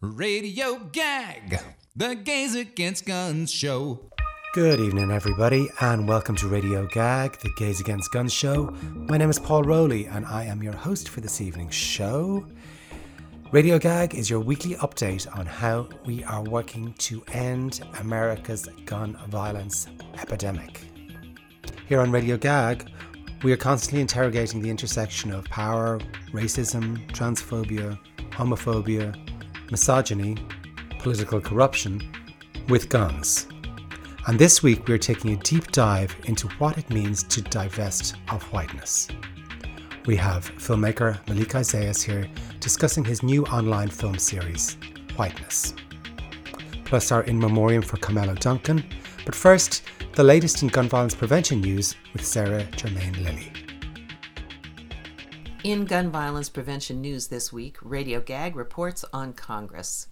Radio Gag, the Gays Against Guns show. Good evening, everybody, and welcome to Radio Gag, the Gays Against Guns show. My name is Paul Rowley, and I am your host for this evening's show. Radio Gag is your weekly update on how we are working to end America's gun violence epidemic. Here on Radio Gag, we are constantly interrogating the intersection of power, racism, transphobia, homophobia, misogyny, political corruption with guns. And this week we're taking a deep dive into what it means to divest of whiteness. We have filmmaker Malik Isaias here discussing his new online film series, Whiteness. Plus our in memoriam for Carmelo Duncan, but first, the latest in gun violence prevention news with Sarah Germain Lilly. In gun violence prevention news this week, Radio Gag reports on Congress.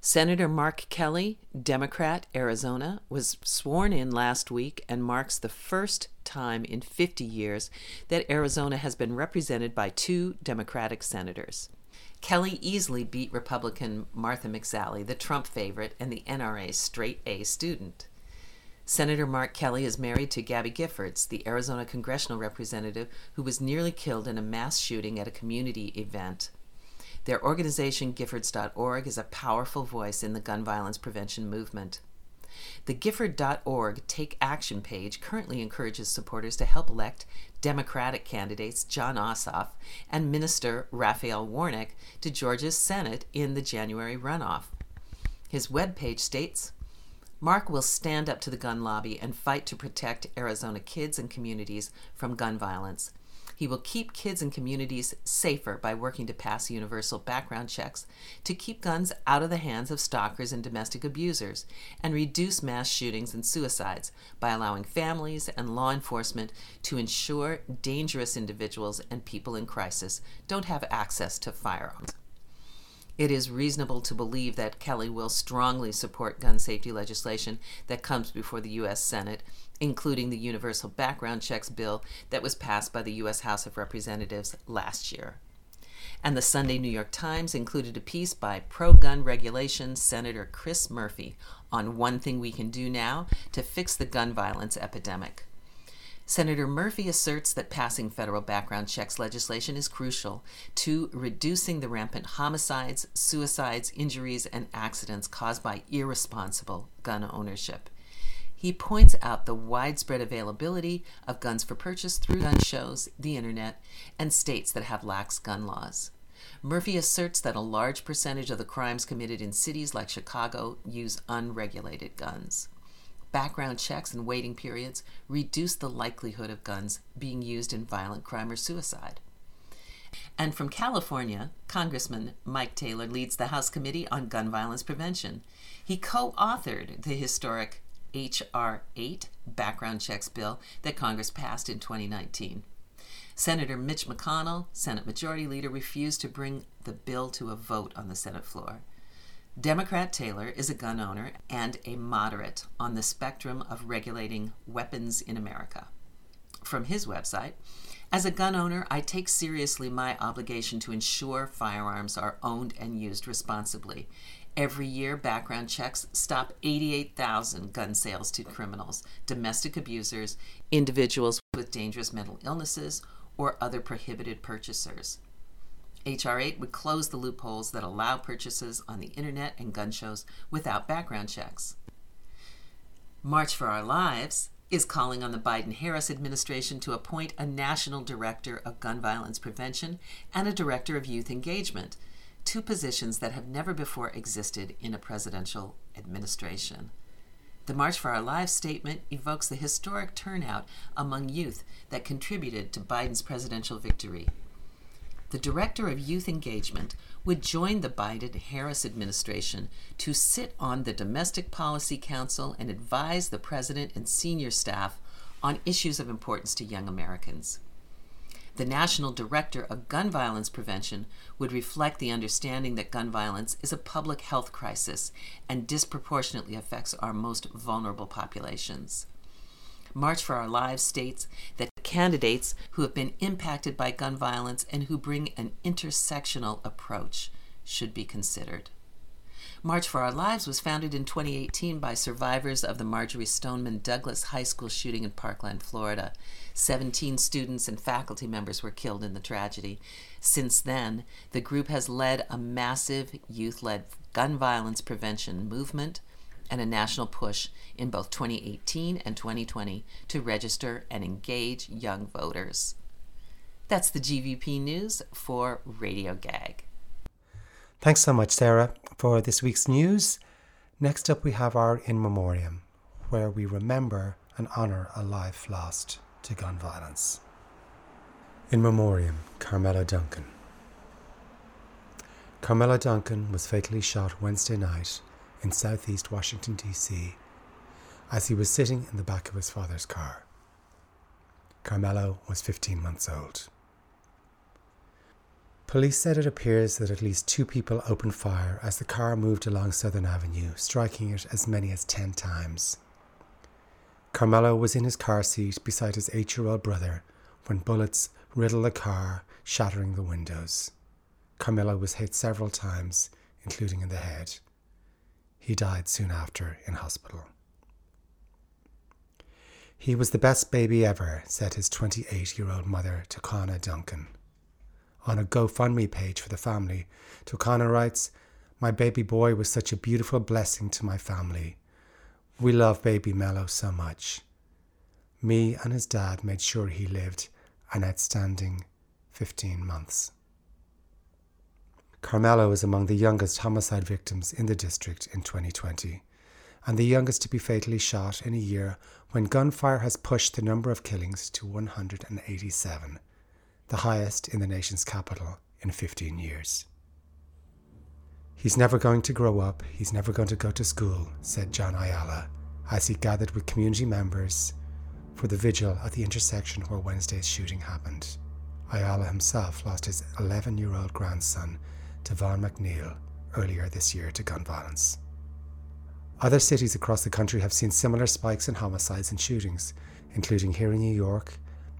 Senator Mark Kelly, Democrat, Arizona, was sworn in last week and marks the first time in 50 years that Arizona has been represented by two Democratic senators. Kelly easily beat Republican Martha McSally, the Trump favorite and the NRA's straight A student. Senator Mark Kelly is married to Gabby Giffords, the Arizona congressional representative who was nearly killed in a mass shooting at a community event. Their organization, Giffords.org, is a powerful voice in the gun violence prevention movement. The Gifford.org Take Action page currently encourages supporters to help elect Democratic candidates Jon Ossoff and Minister Raphael Warnock to Georgia's Senate in the January runoff. His webpage states Mark will stand up to the gun lobby and fight to protect Arizona kids and communities from gun violence. He will keep kids and communities safer by working to pass universal background checks to keep guns out of the hands of stalkers and domestic abusers, and reduce mass shootings and suicides by allowing families and law enforcement to ensure dangerous individuals and people in crisis don't have access to firearms. It is reasonable to believe that Kelly will strongly support gun safety legislation that comes before the U.S. Senate, including the Universal Background Checks bill that was passed by the U.S. House of Representatives last year. And the Sunday New York Times included a piece by pro gun regulation Senator Chris Murphy on one thing we can do now to fix the gun violence epidemic. Senator Murphy asserts that passing federal background checks legislation is crucial to reducing the rampant homicides, suicides, injuries, and accidents caused by irresponsible gun ownership. He points out the widespread availability of guns for purchase through gun shows, the internet, and states that have lax gun laws. Murphy asserts that a large percentage of the crimes committed in cities like Chicago use unregulated guns background checks and waiting periods reduce the likelihood of guns being used in violent crime or suicide. And from California, Congressman Mike Taylor leads the House Committee on Gun Violence Prevention. He co authored the historic H.R. 8 background checks bill that Congress passed in 2019. Senator Mitch McConnell, Senate Majority Leader, refused to bring the bill to a vote on the Senate floor. Democrat Taylor is a gun owner and a moderate on the spectrum of regulating weapons in America. From his website, as a gun owner, I take seriously my obligation to ensure firearms are owned and used responsibly. Every year, background checks stop 88,000 gun sales to criminals, domestic abusers, individuals with dangerous mental illnesses, or other prohibited purchasers. H.R. 8 would close the loopholes that allow purchases on the internet and gun shows without background checks. March for Our Lives is calling on the Biden Harris administration to appoint a national director of gun violence prevention and a director of youth engagement, two positions that have never before existed in a presidential administration. The March for Our Lives statement evokes the historic turnout among youth that contributed to Biden's presidential victory the Director of Youth Engagement would join the Biden Harris administration to sit on the Domestic Policy Council and advise the President and senior staff on issues of importance to young Americans. The National Director of Gun Violence Prevention would reflect the understanding that gun violence is a public health crisis and disproportionately affects our most vulnerable populations. March for Our Lives states that candidates who have been impacted by gun violence and who bring an intersectional approach should be considered. March for Our Lives was founded in 2018 by survivors of the Marjory Stoneman Douglas High School shooting in Parkland, Florida. 17 students and faculty members were killed in the tragedy. Since then, the group has led a massive youth led gun violence prevention movement and a national push in both 2018 and 2020 to register and engage young voters. That's the GVP News for Radio Gag. Thanks so much, Sarah, for this week's news. Next up, we have our In Memoriam, where we remember and honour a life lost to gun violence. In Memoriam, Carmelo Duncan. Carmelo Duncan was fatally shot Wednesday night in southeast Washington, D.C., as he was sitting in the back of his father's car. Carmelo was 15 months old. Police said it appears that at least two people opened fire as the car moved along Southern Avenue, striking it as many as 10 times. Carmelo was in his car seat beside his eight year old brother when bullets riddled the car, shattering the windows. Carmelo was hit several times, including in the head. He died soon after in hospital. He was the best baby ever, said his 28 year old mother, Takana Duncan on a GoFundMe page for the family. Tokana writes, My baby boy was such a beautiful blessing to my family. We love baby Mello so much. Me and his dad made sure he lived an outstanding 15 months. Carmelo is among the youngest homicide victims in the district in 2020, and the youngest to be fatally shot in a year when gunfire has pushed the number of killings to 187 the highest in the nation's capital in 15 years. He's never going to grow up, he's never going to go to school, said John Ayala as he gathered with community members for the vigil at the intersection where Wednesday's shooting happened. Ayala himself lost his 11 year old grandson, Davon McNeal, earlier this year to gun violence. Other cities across the country have seen similar spikes in homicides and shootings, including here in New York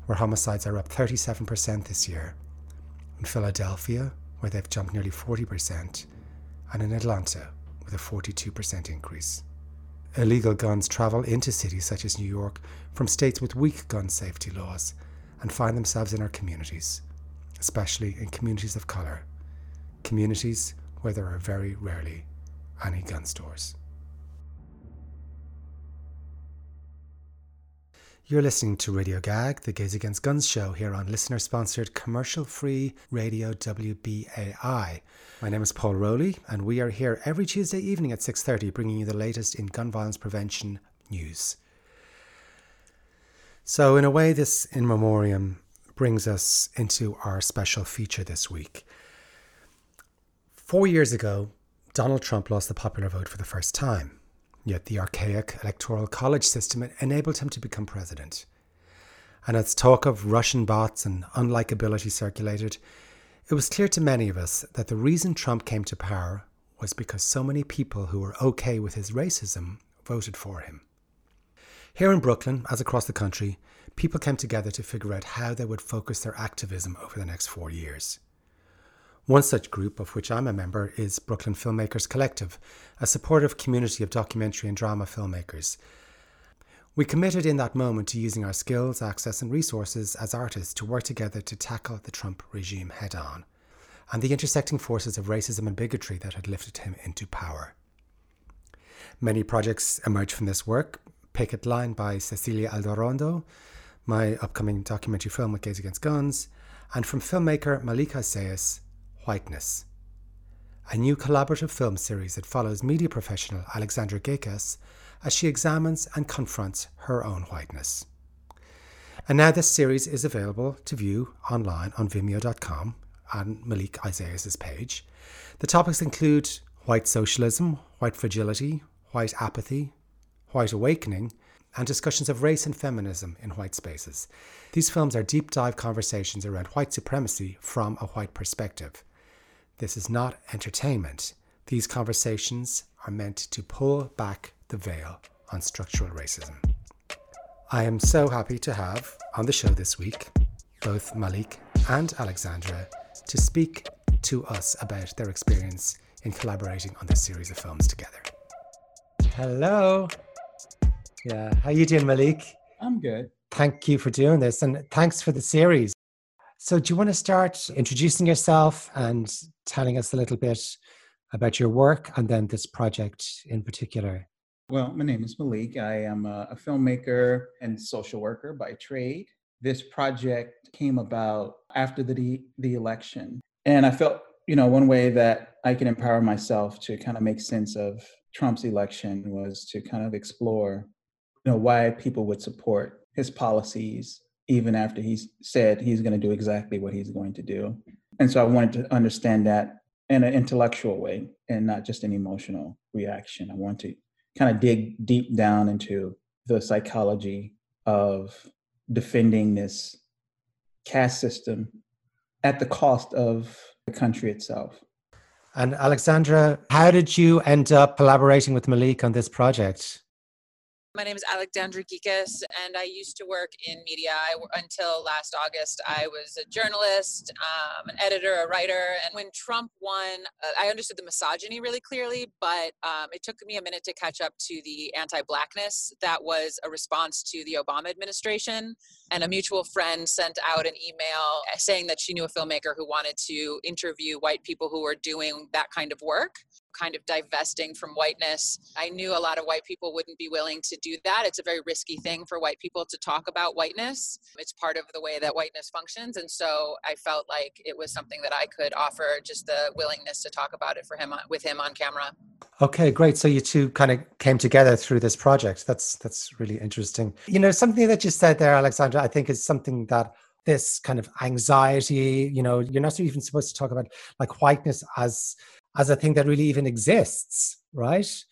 where homicides are up 37% this year, in Philadelphia, where they've jumped nearly 40%, and in Atlanta, with a 42% increase. Illegal guns travel into cities such as New York from states with weak gun safety laws and find themselves in our communities, especially in communities of colour, communities where there are very rarely any gun stores. You're listening to Radio Gag, the Gays Against Guns show here on listener sponsored commercial free radio WBAI. My name is Paul Rowley and we are here every Tuesday evening at 6:30 bringing you the latest in gun violence prevention news. So in a way this in memoriam brings us into our special feature this week. 4 years ago, Donald Trump lost the popular vote for the first time. Yet the archaic electoral college system enabled him to become president. And as talk of Russian bots and unlikability circulated, it was clear to many of us that the reason Trump came to power was because so many people who were okay with his racism voted for him. Here in Brooklyn, as across the country, people came together to figure out how they would focus their activism over the next four years. One such group, of which I'm a member, is Brooklyn Filmmakers Collective, a supportive community of documentary and drama filmmakers. We committed in that moment to using our skills, access, and resources as artists to work together to tackle the Trump regime head on and the intersecting forces of racism and bigotry that had lifted him into power. Many projects emerged from this work Picket Line by Cecilia Aldarondo, my upcoming documentary film with Gays Against Guns, and from filmmaker Malik Isaias, Whiteness, a new collaborative film series that follows media professional Alexandra Gekas as she examines and confronts her own whiteness. And now this series is available to view online on vimeo.com on Malik Isaiah's page. The topics include white socialism, white fragility, white apathy, white awakening, and discussions of race and feminism in white spaces. These films are deep dive conversations around white supremacy from a white perspective. This is not entertainment. These conversations are meant to pull back the veil on structural racism. I am so happy to have on the show this week both Malik and Alexandra to speak to us about their experience in collaborating on this series of films together. Hello. Yeah, how are you doing, Malik? I'm good. Thank you for doing this, and thanks for the series. So, do you want to start introducing yourself and telling us a little bit about your work and then this project in particular? Well, my name is Malik. I am a, a filmmaker and social worker by trade. This project came about after the the election, and I felt, you know, one way that I can empower myself to kind of make sense of Trump's election was to kind of explore, you know, why people would support his policies even after he's said he's going to do exactly what he's going to do. And so I wanted to understand that in an intellectual way and not just an emotional reaction. I want to kind of dig deep down into the psychology of defending this caste system at the cost of the country itself. And Alexandra, how did you end up collaborating with Malik on this project? My name is Alexandra Gikas, and I used to work in media I, until last August. I was a journalist, um, an editor, a writer. And when Trump won, uh, I understood the misogyny really clearly, but um, it took me a minute to catch up to the anti blackness that was a response to the Obama administration. And a mutual friend sent out an email saying that she knew a filmmaker who wanted to interview white people who were doing that kind of work kind of divesting from whiteness. I knew a lot of white people wouldn't be willing to do that. It's a very risky thing for white people to talk about whiteness. It's part of the way that whiteness functions. And so I felt like it was something that I could offer just the willingness to talk about it for him with him on camera. Okay, great. So you two kind of came together through this project. That's that's really interesting. You know, something that you said there, Alexandra, I think is something that this kind of anxiety, you know, you're not even supposed to talk about like whiteness as as a thing that really even exists, right?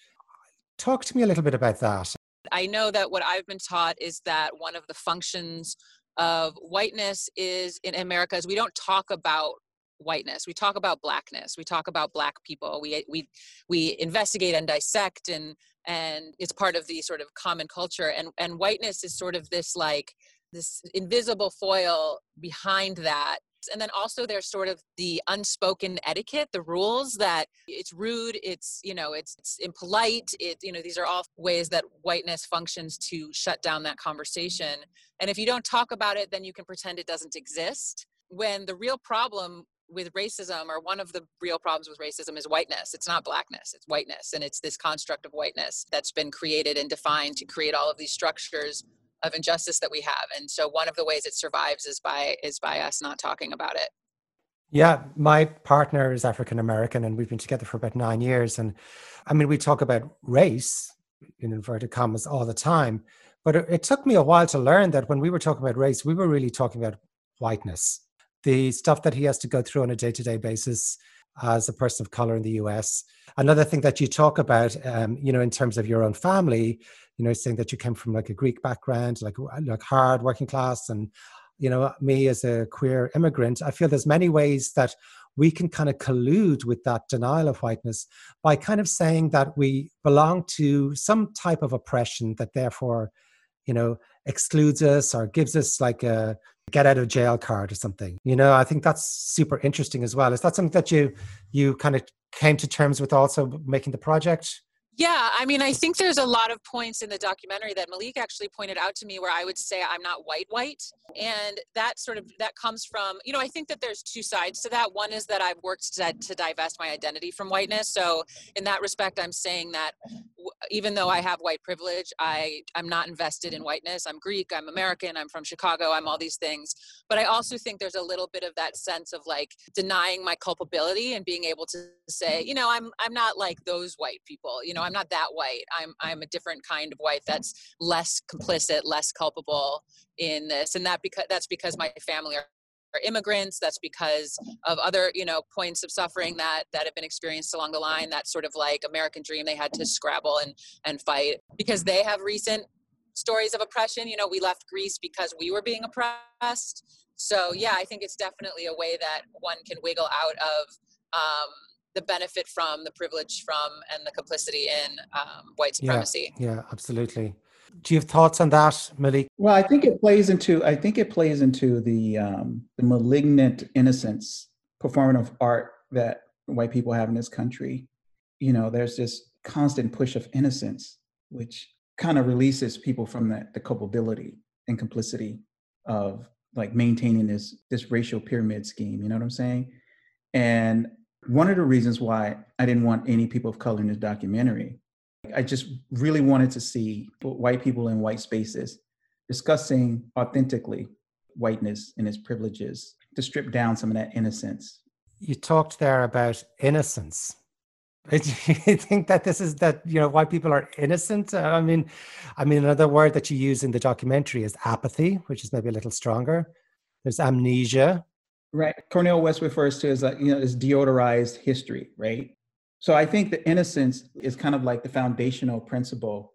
Talk to me a little bit about that. I know that what I've been taught is that one of the functions of whiteness is in America is we don't talk about whiteness. We talk about blackness. We talk about black people. We we we investigate and dissect and and it's part of the sort of common culture and and whiteness is sort of this like this invisible foil behind that and then also there's sort of the unspoken etiquette the rules that it's rude it's you know it's, it's impolite it you know these are all ways that whiteness functions to shut down that conversation. And if you don't talk about it then you can pretend it doesn't exist. When the real problem with racism or one of the real problems with racism is whiteness. It's not blackness it's whiteness. And it's this construct of whiteness that's been created and defined to create all of these structures of injustice that we have and so one of the ways it survives is by is by us not talking about it. Yeah my partner is african american and we've been together for about nine years and i mean we talk about race in inverted commas all the time but it, it took me a while to learn that when we were talking about race we were really talking about whiteness. The stuff that he has to go through on a day-to-day basis as a person of color in the us another thing that you talk about um, you know in terms of your own family you know, saying that you came from like a Greek background, like like hard working class, and you know, me as a queer immigrant, I feel there's many ways that we can kind of collude with that denial of whiteness by kind of saying that we belong to some type of oppression that therefore, you know, excludes us or gives us like a get out of jail card or something. You know, I think that's super interesting as well. Is that something that you you kind of came to terms with also making the project? Yeah, I mean, I think there's a lot of points in the documentary that Malik actually pointed out to me where I would say I'm not white white. And that sort of that comes from, you know, I think that there's two sides to that. One is that I've worked to, to divest my identity from whiteness. So in that respect, I'm saying that even though I have white privilege, I I'm not invested in whiteness. I'm Greek, I'm American, I'm from Chicago, I'm all these things. But I also think there's a little bit of that sense of like denying my culpability and being able to say, you know, I'm I'm not like those white people. You know, I'm not that white. I'm I'm a different kind of white that's less complicit, less culpable in this, and that because that's because my family are immigrants that's because of other you know points of suffering that that have been experienced along the line that sort of like american dream they had to scrabble and and fight because they have recent stories of oppression you know we left greece because we were being oppressed so yeah i think it's definitely a way that one can wiggle out of um, the benefit from, the privilege from, and the complicity in um, white supremacy. Yeah, yeah, absolutely. Do you have thoughts on that, Malik? Well, I think it plays into I think it plays into the um, the malignant innocence performative art that white people have in this country, you know, there's this constant push of innocence, which kind of releases people from the, the culpability and complicity of like maintaining this this racial pyramid scheme. You know what I'm saying? And one of the reasons why I didn't want any people of color in this documentary, I just really wanted to see white people in white spaces discussing authentically whiteness and its privileges to strip down some of that innocence. You talked there about innocence. Do you think that this is that you know white people are innocent? I mean, I mean another word that you use in the documentary is apathy, which is maybe a little stronger. There's amnesia. Right. Cornel West refers to as like you know as deodorized history, right? So I think the innocence is kind of like the foundational principle,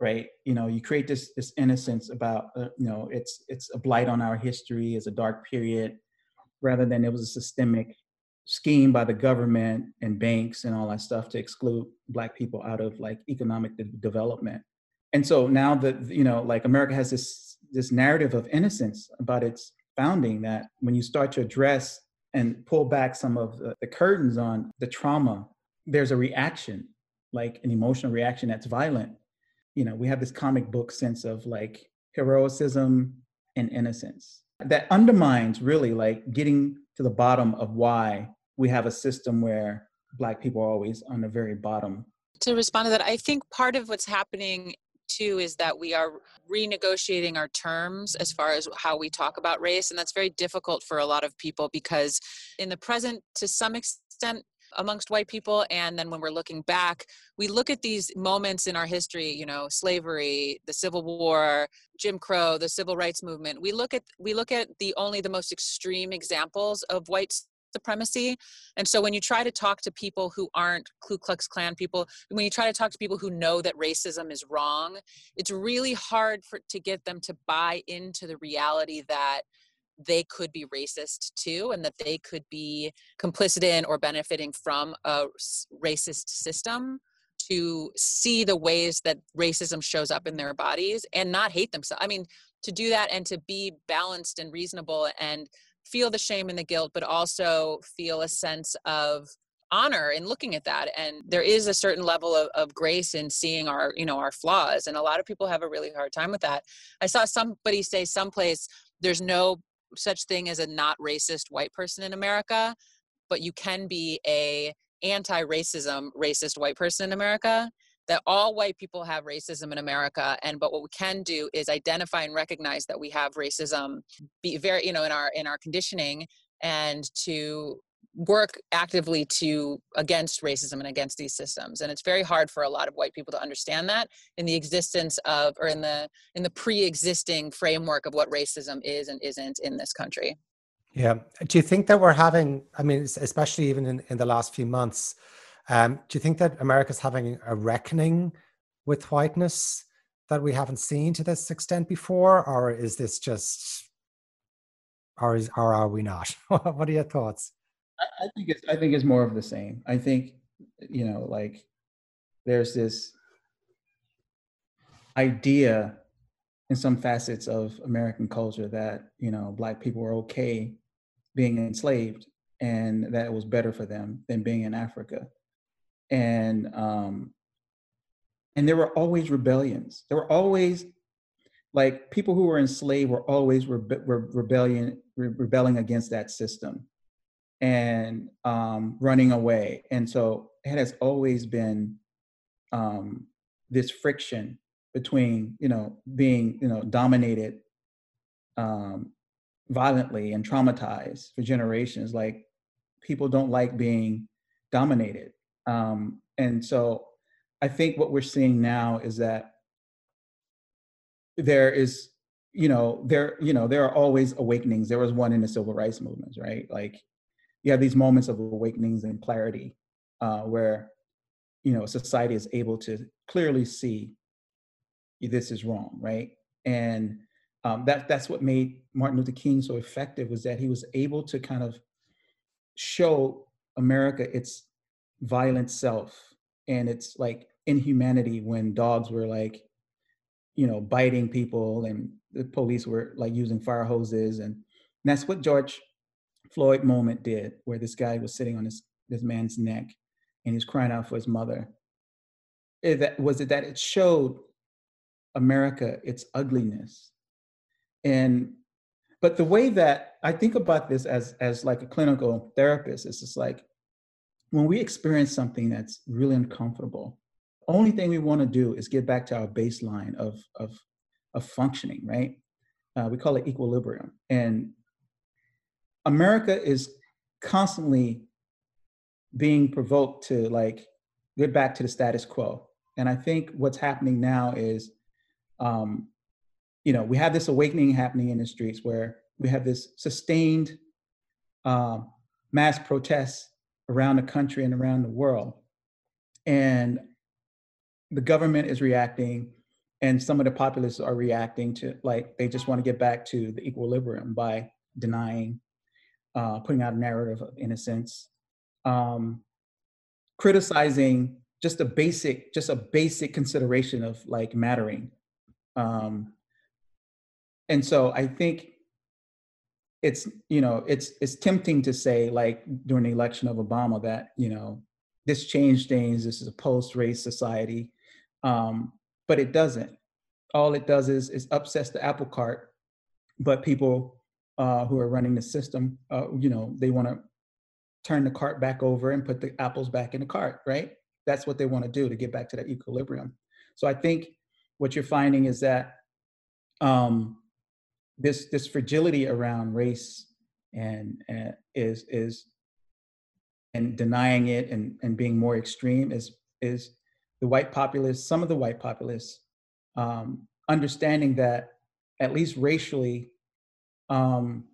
right? You know, you create this this innocence about uh, you know it's it's a blight on our history, it's a dark period, rather than it was a systemic scheme by the government and banks and all that stuff to exclude black people out of like economic de- development and so now that you know like america has this this narrative of innocence about its founding that when you start to address and pull back some of the, curtains on the trauma there's a reaction like an emotional reaction that's violent. You know we have this comic book sense of like heroism and innocence that undermines really like getting to the bottom of why we have a system where black people are always on the very bottom. To respond to that i think part of what's happening too is that we are renegotiating our terms as far as how we talk about race and that's very difficult for a lot of people because in the present to some extent amongst white people and then when we're looking back we look at these moments in our history you know slavery the civil war jim crow the civil rights movement. We look at we look at the only the most extreme examples of white supremacy. And so when you try to talk to people who aren't Ku Klux Klan people, when you try to talk to people who know that racism is wrong, it's really hard for to get them to buy into the reality that they could be racist too and that they could be complicit in or benefiting from a racist system to see the ways that racism shows up in their bodies and not hate themselves. I mean, to do that and to be balanced and reasonable and feel the shame and the guilt, but also feel a sense of honor in looking at that. And there is a certain level of, of grace in seeing our you know our flaws and a lot of people have a really hard time with that. I saw somebody say someplace there's no such thing as a not racist white person in america but you can be a anti-racism racist white person in america that all white people have racism in America and but what we can do is identify and recognize that we have racism be very you know in our in our conditioning and to work actively to against racism and against these systems. And it's very hard for a lot of white people to understand that in the existence of or in the in the pre-existing framework of what racism is and isn't in this country. Yeah. Do you think that we're having i mean especially even in, in the last few months um, do you think that America's having a reckoning with whiteness that we haven't seen to this extent before, or is this just, or is, or are we not? what are your thoughts? I, I think it's I think it's more of the same. I think you know, like there's this idea in some facets of American culture that you know black people were okay being enslaved and that it was better for them than being in Africa and um, and there were always rebellions. There were always like people who were enslaved were always rebe- re- rebellion re- rebelling against that system and um, running away. And so it has always been um, this friction between you know being you know dominated um, violently and traumatized for generations. Like people don't like being dominated um, and so I think what we're seeing now is that there is, you know, there, you know, there are always awakenings. There was one in the civil rights movements, right? Like you have these moments of awakenings and clarity uh, where, you know, society is able to clearly see this is wrong, right? And um, that that's what made Martin Luther King so effective was that he was able to kind of show America its violent self and it's like inhumanity when dogs were like you know biting people and the police were like using fire hoses and, that's what george floyd moment did where this guy was sitting on his this man's neck and he's crying out for his mother. Is that was it that it showed America its ugliness. And but the way that I think about this as as like a clinical therapist is just like when we experience something that's really uncomfortable, only thing we want to do is get back to our baseline of of of functioning, right? Uh, we call it equilibrium. And America is constantly being provoked to like get back to the status quo. And I think what's happening now is, um, you know, we have this awakening happening in the streets where we have this sustained uh, mass protests around the country and around the world. And the government is reacting and some of the populists are reacting to like they just want to get back to the equilibrium by denying uh, putting out a narrative of innocence um, criticizing just a basic just a basic consideration of like mattering um, and so i think it's you know it's it's tempting to say like during the election of obama that you know this changed things this is a post-race society um, but it doesn't. All it does is is upsets the apple cart, but people uh, who are running the system, uh, you know, they want to turn the cart back over and put the apples back in the cart, right? That's what they want to do to get back to that equilibrium. So I think what you're finding is that um, this this fragility around race and, is is and denying it and, and being more extreme is is the white populace, some of the white populace, um, understanding that at least racially, um,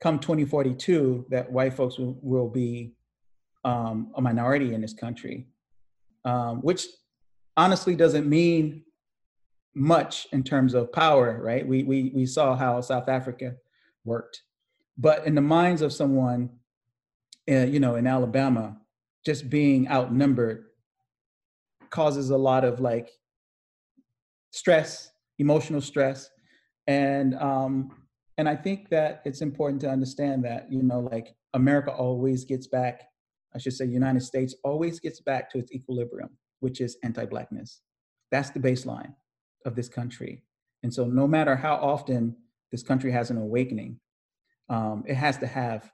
come 2042, that white folks will, will be um, a minority in this country, um, which honestly doesn't mean much in terms of power, right? We, we, we saw how South Africa worked. But in the minds of someone, uh, you know, in Alabama, just being outnumbered causes a lot of like stress, emotional stress, and um, and I think that it's important to understand that you know like America always gets back. I should say United States always gets back to its equilibrium, which is anti-blackness. That's the baseline of this country. And so no matter how often this country has an awakening, um, it has to have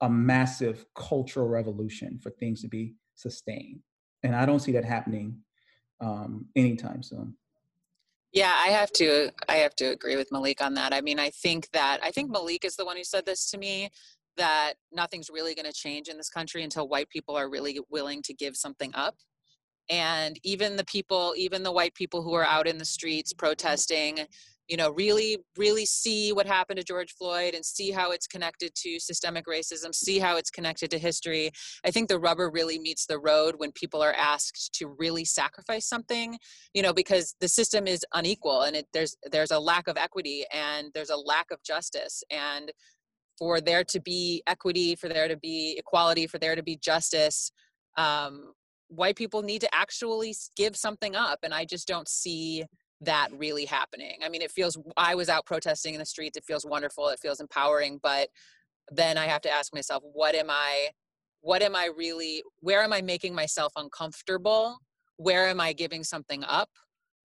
a massive cultural revolution for things to be sustained and I don't see that happening um, anytime soon. Yeah, I have to I have to agree with Malik on that. I mean, I think that I think Malik is the one who said this to me that nothing's really going to change in this country until white people are really willing to give something up. And even the people, even the white people who are out in the streets protesting, you know really really see what happened to george floyd and see how it's connected to systemic racism see how it's connected to history. I think the rubber really meets the road when people are asked to really sacrifice something you know because the system is unequal and it, there's there's a lack of equity and there's a lack of justice. And for there to be equity for there to be equality for there to be justice um, white people need to actually give something up and i just don't see that really happening. I mean, it feels, I was out protesting in the streets. It feels wonderful. It feels empowering. But then I have to ask myself, what am I, what am I really, where am I making myself uncomfortable? Where am I giving something up?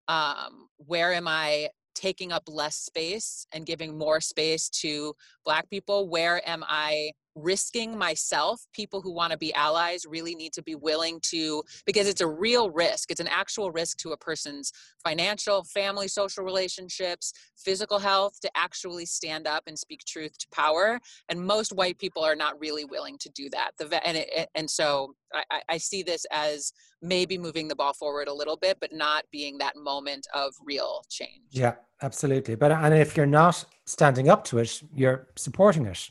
Um, where am I taking up less space and giving more space to Black people? Where am I risking myself people who want to be allies really need to be willing to because it's a real risk it's an actual risk to a person's financial family social relationships physical health to actually stand up and speak truth to power and most white people are not really willing to do that. The and it, and so I, I see this as maybe moving the ball forward a little bit but not being that moment of real change. Yeah absolutely but and if you're not standing up to it you're supporting it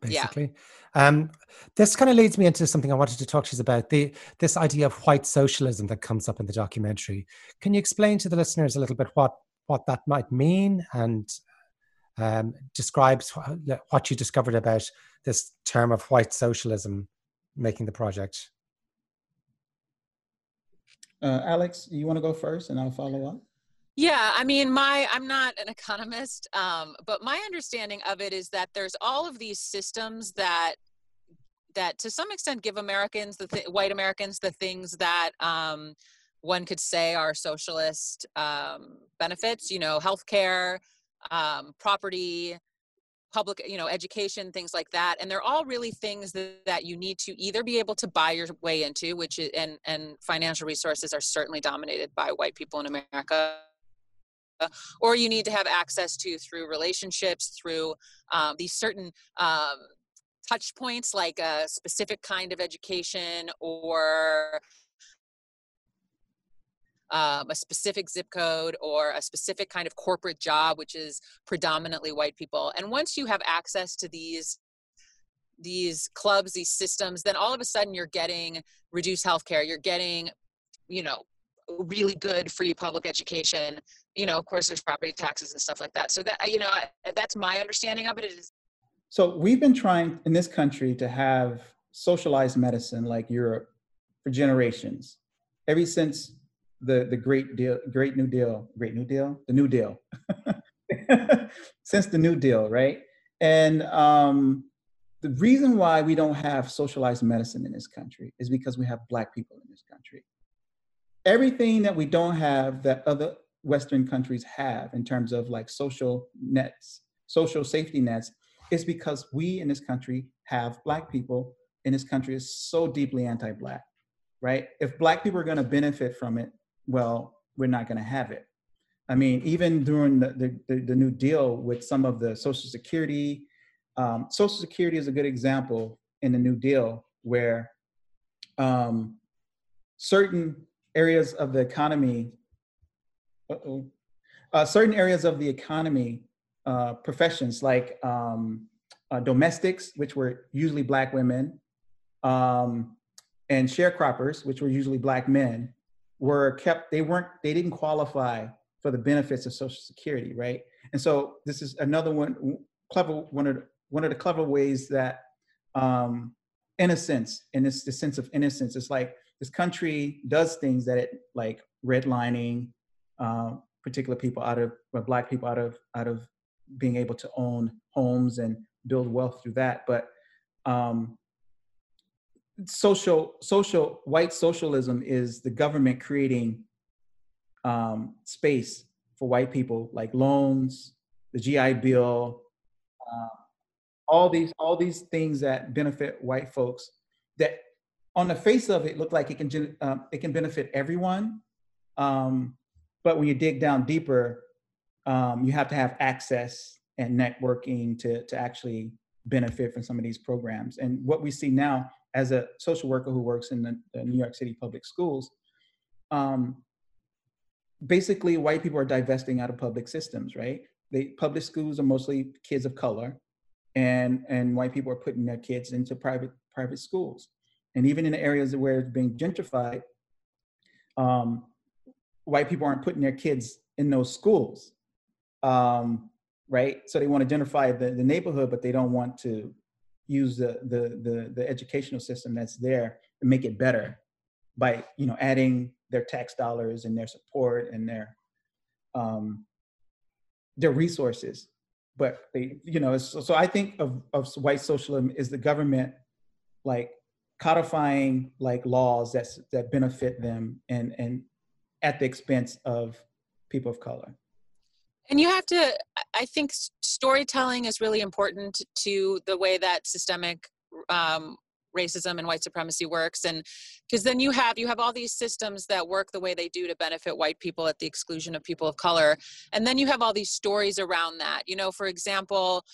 basically. Yeah. Um, this kind of leads me into something I wanted to talk to you about the this idea of white socialism that comes up in the documentary. Can you explain to the listeners a little bit what what that might mean and um, describes what you discovered about this term of white socialism making the project? Uh, Alex, you want to go first, and I'll follow up. Yeah, I mean, my I'm not an economist, um, but my understanding of it is that there's all of these systems that that to some extent give Americans the th- white Americans the things that um, one could say are socialist um, benefits. You know, healthcare, um, property, public you know education things like that and they're all really things that, that you need to either be able to buy your way into which is and and financial resources are certainly dominated by white people in america or you need to have access to through relationships through um, these certain um, touch points like a specific kind of education or um, a specific zip code or a specific kind of corporate job, which is predominantly white people. And once you have access to these these clubs, these systems, then all of a sudden you're getting reduced healthcare. You're getting, you know, really good free public education. You know, of course, there's property taxes and stuff like that. So that you know, that's my understanding of it. Is so we've been trying in this country to have socialized medicine like Europe for generations. Ever since the the great deal, great new deal, great new deal, the new deal, since the new deal, right? And um, the reason why we don't have socialized medicine in this country is because we have black people in this country. Everything that we don't have that other Western countries have in terms of like social nets, social safety nets, is because we in this country have black people in this country is so deeply anti-black, right? If black people are going to benefit from it, well, we're not going to have it. I mean, even during the, the, the, the, New Deal with some of the Social Security, um, Social Security is a good example in the New Deal where um, certain areas of the economy, uh, certain areas of the economy, uh, professions like um, uh, domestics, which were usually black women, um, and sharecroppers, which were usually black men, were kept they weren't they didn't qualify for the benefits of social security right? And so this is another one clever one of the, one of the clever ways that um innocence and this the sense of innocence it's like this country does things that it like redlining uh, particular people out of black people out of out of being able to own homes and build wealth through that. But um social social white socialism is the government creating um, space for white people like loans the gi bill uh, all these all these things that benefit white folks that on the face of it look like it can uh, it can benefit everyone. Um, but when you dig down deeper um, you have to have access and networking to to actually benefit from some of these programs. And what we see now as a social worker who works in the, the New York City public schools, um, basically white people are divesting out of public systems, right? They public schools are mostly kids of color, and and white people are putting their kids into private private schools, and even in the areas where it's being gentrified, um, white people aren't putting their kids in those schools, um, right? So they want to gentrify the, the neighborhood, but they don't want to use the, the the the educational system that's there and make it better by you know adding their tax dollars and their support and their um their resources but they you know so, so i think of of white socialism is the government like codifying like laws that that benefit them and and at the expense of people of color. And you have to i think storytelling is really important to the way that systemic um, racism and white supremacy works. And because then you have you have all these systems that work the way they do to benefit white people at the exclusion of people of color. And then you have all these stories around that. You know for example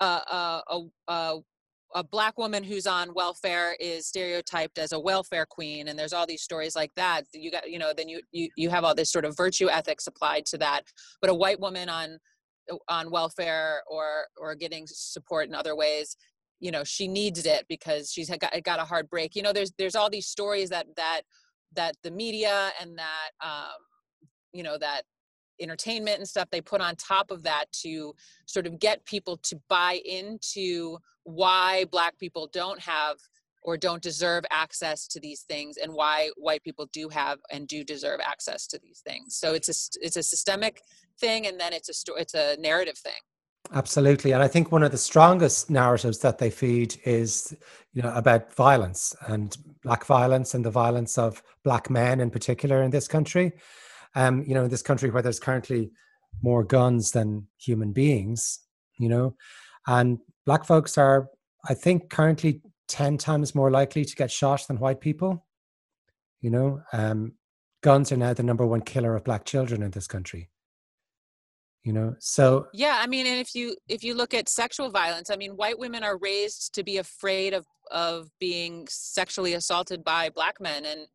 uh, uh, a, a, a black woman who's on welfare is stereotyped as a welfare queen and there's all these stories like that you got you know then you you, you have all this sort of virtue ethics applied to that. But a white woman on on welfare or or getting support in other ways you know she needs it because she's got, got a hard break. You know there's there's all these stories that that that the media and that um you know that entertainment and stuff they put on top of that to sort of get people to buy into why black people don't have or don't deserve access to these things and why white people do have and do deserve access to these things so it's a it's a systemic thing and then it's a sto- it's a narrative thing Absolutely. And I think one of the strongest narratives that they feed is, you know, about violence and black violence and the violence of black men in particular in this country. Um, you know, in this country where there's currently more guns than human beings, you know, and black folks are, I think, currently 10 times more likely to get shot than white people. You know, um, guns are now the number one killer of black children in this country you know so yeah i mean and if you if you look at sexual violence i mean white women are raised to be afraid of of being sexually assaulted by black men and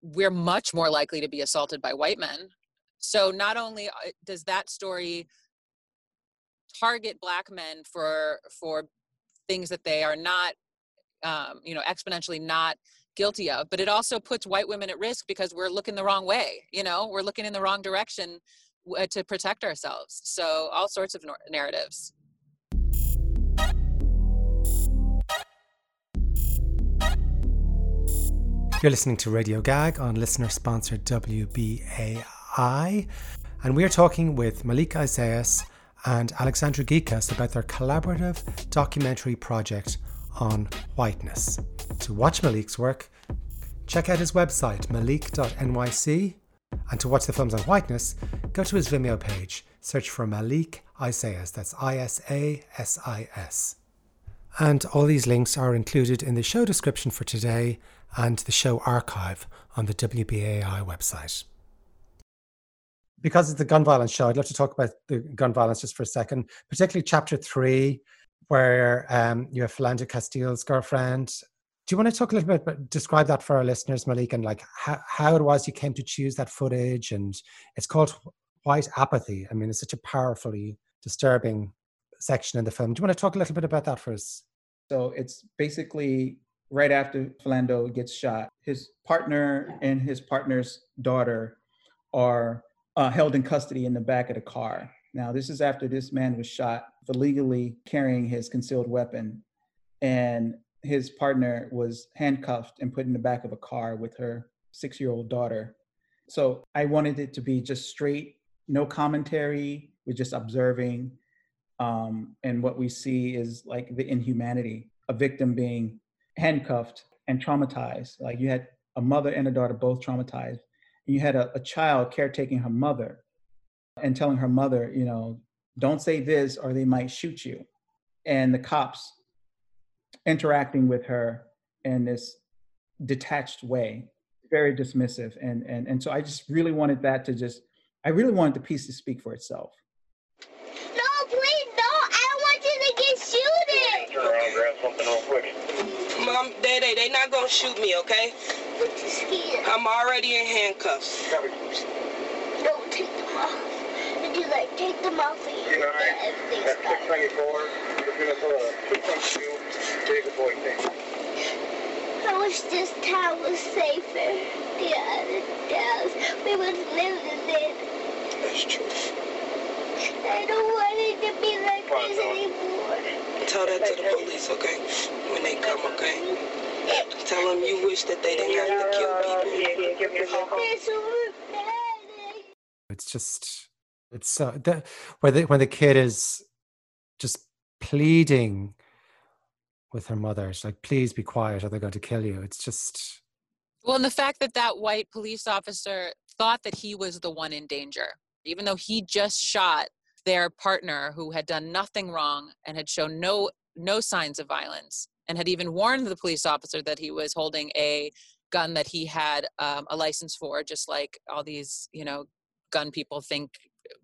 we're much more likely to be assaulted by white men so not only uh, does that story target black men for for things that they are not um, you know exponentially not guilty of but it also puts white women at risk because we're looking the wrong way you know we're looking in the wrong direction uh, to protect ourselves. So all sorts of narratives. You're listening to Radio Gag on listener sponsored WBAI, and we are talking with Malik Isaias and Alexandra Gikas about their collaborative documentary project on whiteness. To watch Malik's work, check out his website, malik.nyc, and to watch the films on whiteness, go to his Vimeo page, search for Malik Isaias, that's I S A S I S. And all these links are included in the show description for today and the show archive on the WBAI website. Because it's the gun violence show, I'd love to talk about the gun violence just for a second, particularly chapter three, where um, you have Philando Castile's girlfriend do you want to talk a little bit about describe that for our listeners, Malik, and like how, how it was you came to choose that footage? And it's called White Apathy. I mean, it's such a powerfully disturbing section in the film. Do you want to talk a little bit about that for us? So it's basically right after Philando gets shot, his partner and his partner's daughter are uh, held in custody in the back of the car. Now, this is after this man was shot for legally carrying his concealed weapon. And his partner was handcuffed and put in the back of a car with her six year old daughter. So I wanted it to be just straight, no commentary. We're just observing. Um, and what we see is like the inhumanity, a victim being handcuffed and traumatized. Like you had a mother and a daughter both traumatized. And you had a, a child caretaking her mother and telling her mother, you know, don't say this or they might shoot you. And the cops interacting with her in this detached way, very dismissive. And, and, and so I just really wanted that to just, I really wanted the piece to speak for itself. No, please don't. I don't want you to get shooted. Turn around, grab something real quick. Mom, Daddy, they not gonna shoot me, okay? But you scared. I'm already in handcuffs. Don't take them off. If you like, take them off and you You know, get everything's That's fine. 694. You're gonna put a 692. Take a boy thing. I wish this town was safer. The other towns we was living in. That's true. I don't want it to be like this anymore. Tell that to the police, okay? When they come, okay? Tell them you wish that they didn't have to kill people. It's so bad. It's just, it's so, the, where the, when the kid is just pleading with her mother, it's like, please be quiet or they're going to kill you. It's just, Well, and the fact that that white police officer thought that he was the one in danger, even though he just shot their partner who had done nothing wrong and had shown no no signs of violence and had even warned the police officer that he was holding a gun that he had um, a license for just like all these you know gun people think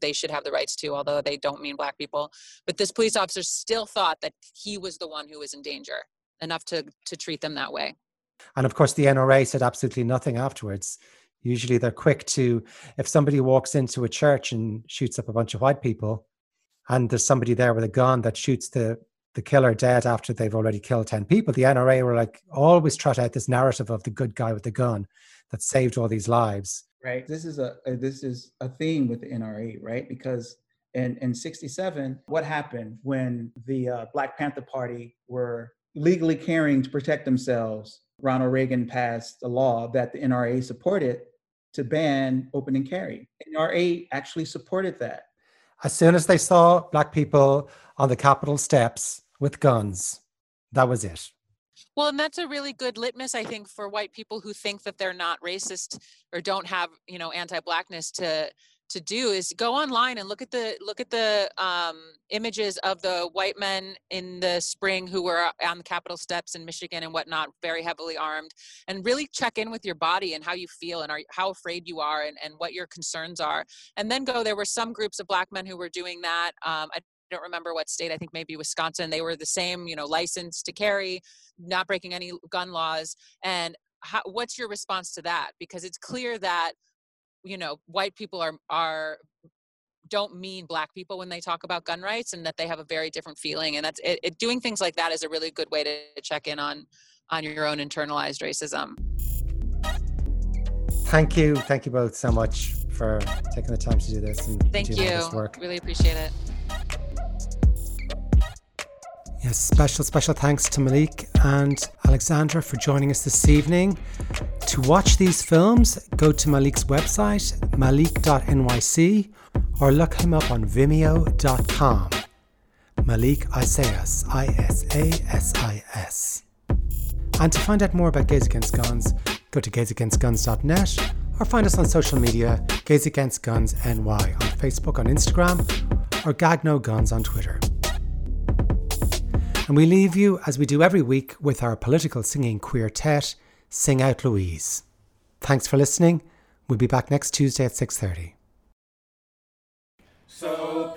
they should have the rights to although they don't mean black people but this police officer still thought that he was the one who was in danger enough to to treat them that way and of course the NRA said absolutely nothing afterwards. Usually they're quick to, if somebody walks into a church and shoots up a bunch of white people, and there's somebody there with a gun that shoots the the killer dead after they've already killed 10 people, the NRA were like always trot out this narrative of the good guy with the gun that saved all these lives. right. This is a, a this is a theme with the nra right? Because in in 67 what happened when the uh, black panther party were legally carrying to protect themselves ronald reagan passed a law that the nra supported to ban open and carry. Nra actually supported that. As soon as they saw black people on the Capitol steps with guns. That was it. Well, and that's a really good litmus, I think, for white people who think that they're not racist or don't have, you know, anti-blackness to to do is go online and look at the look at the um, images of the white men in the spring who were on the Capitol steps in Michigan and whatnot, very heavily armed, and really check in with your body and how you feel and are, how afraid you are and, and what your concerns are, and then go. There were some groups of black men who were doing that. Um, I don't remember what state. I think maybe Wisconsin. They were the same, you know, license to carry, not breaking any gun laws. And how, what's your response to that? Because it's clear that you know white people are are don't mean black people when they talk about gun rights and that they have a very different feeling and that's it, it, doing things like that is a really good way to check in on on your own internalized racism thank you thank you both so much for taking the time to do this and thank you this work really appreciate it Yes, special, special thanks to Malik and Alexandra for joining us this evening. To watch these films, go to Malik's website, malik.nyc, or look him up on vimeo.com. Malik Isaias, I S A S I S. And to find out more about Gays Against Guns, go to gaysagainstguns.net or find us on social media, Gays Against Guns NY on Facebook, on Instagram, or Gag No Guns on Twitter. And we leave you, as we do every week, with our political singing quartet, Sing Out Louise. Thanks for listening. We'll be back next Tuesday at 6.30. So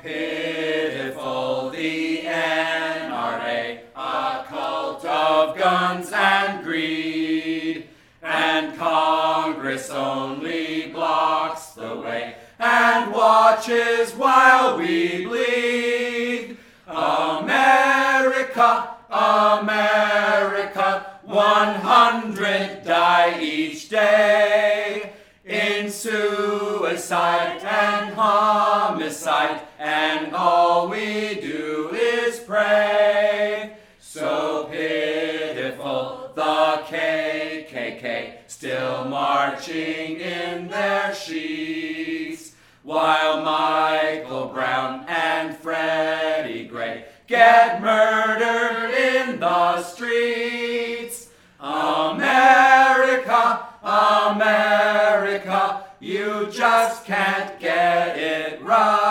still marching in their sheets, while Michael Brown and Freddie Gray get murdered in the streets. America, America, you just can't get it right.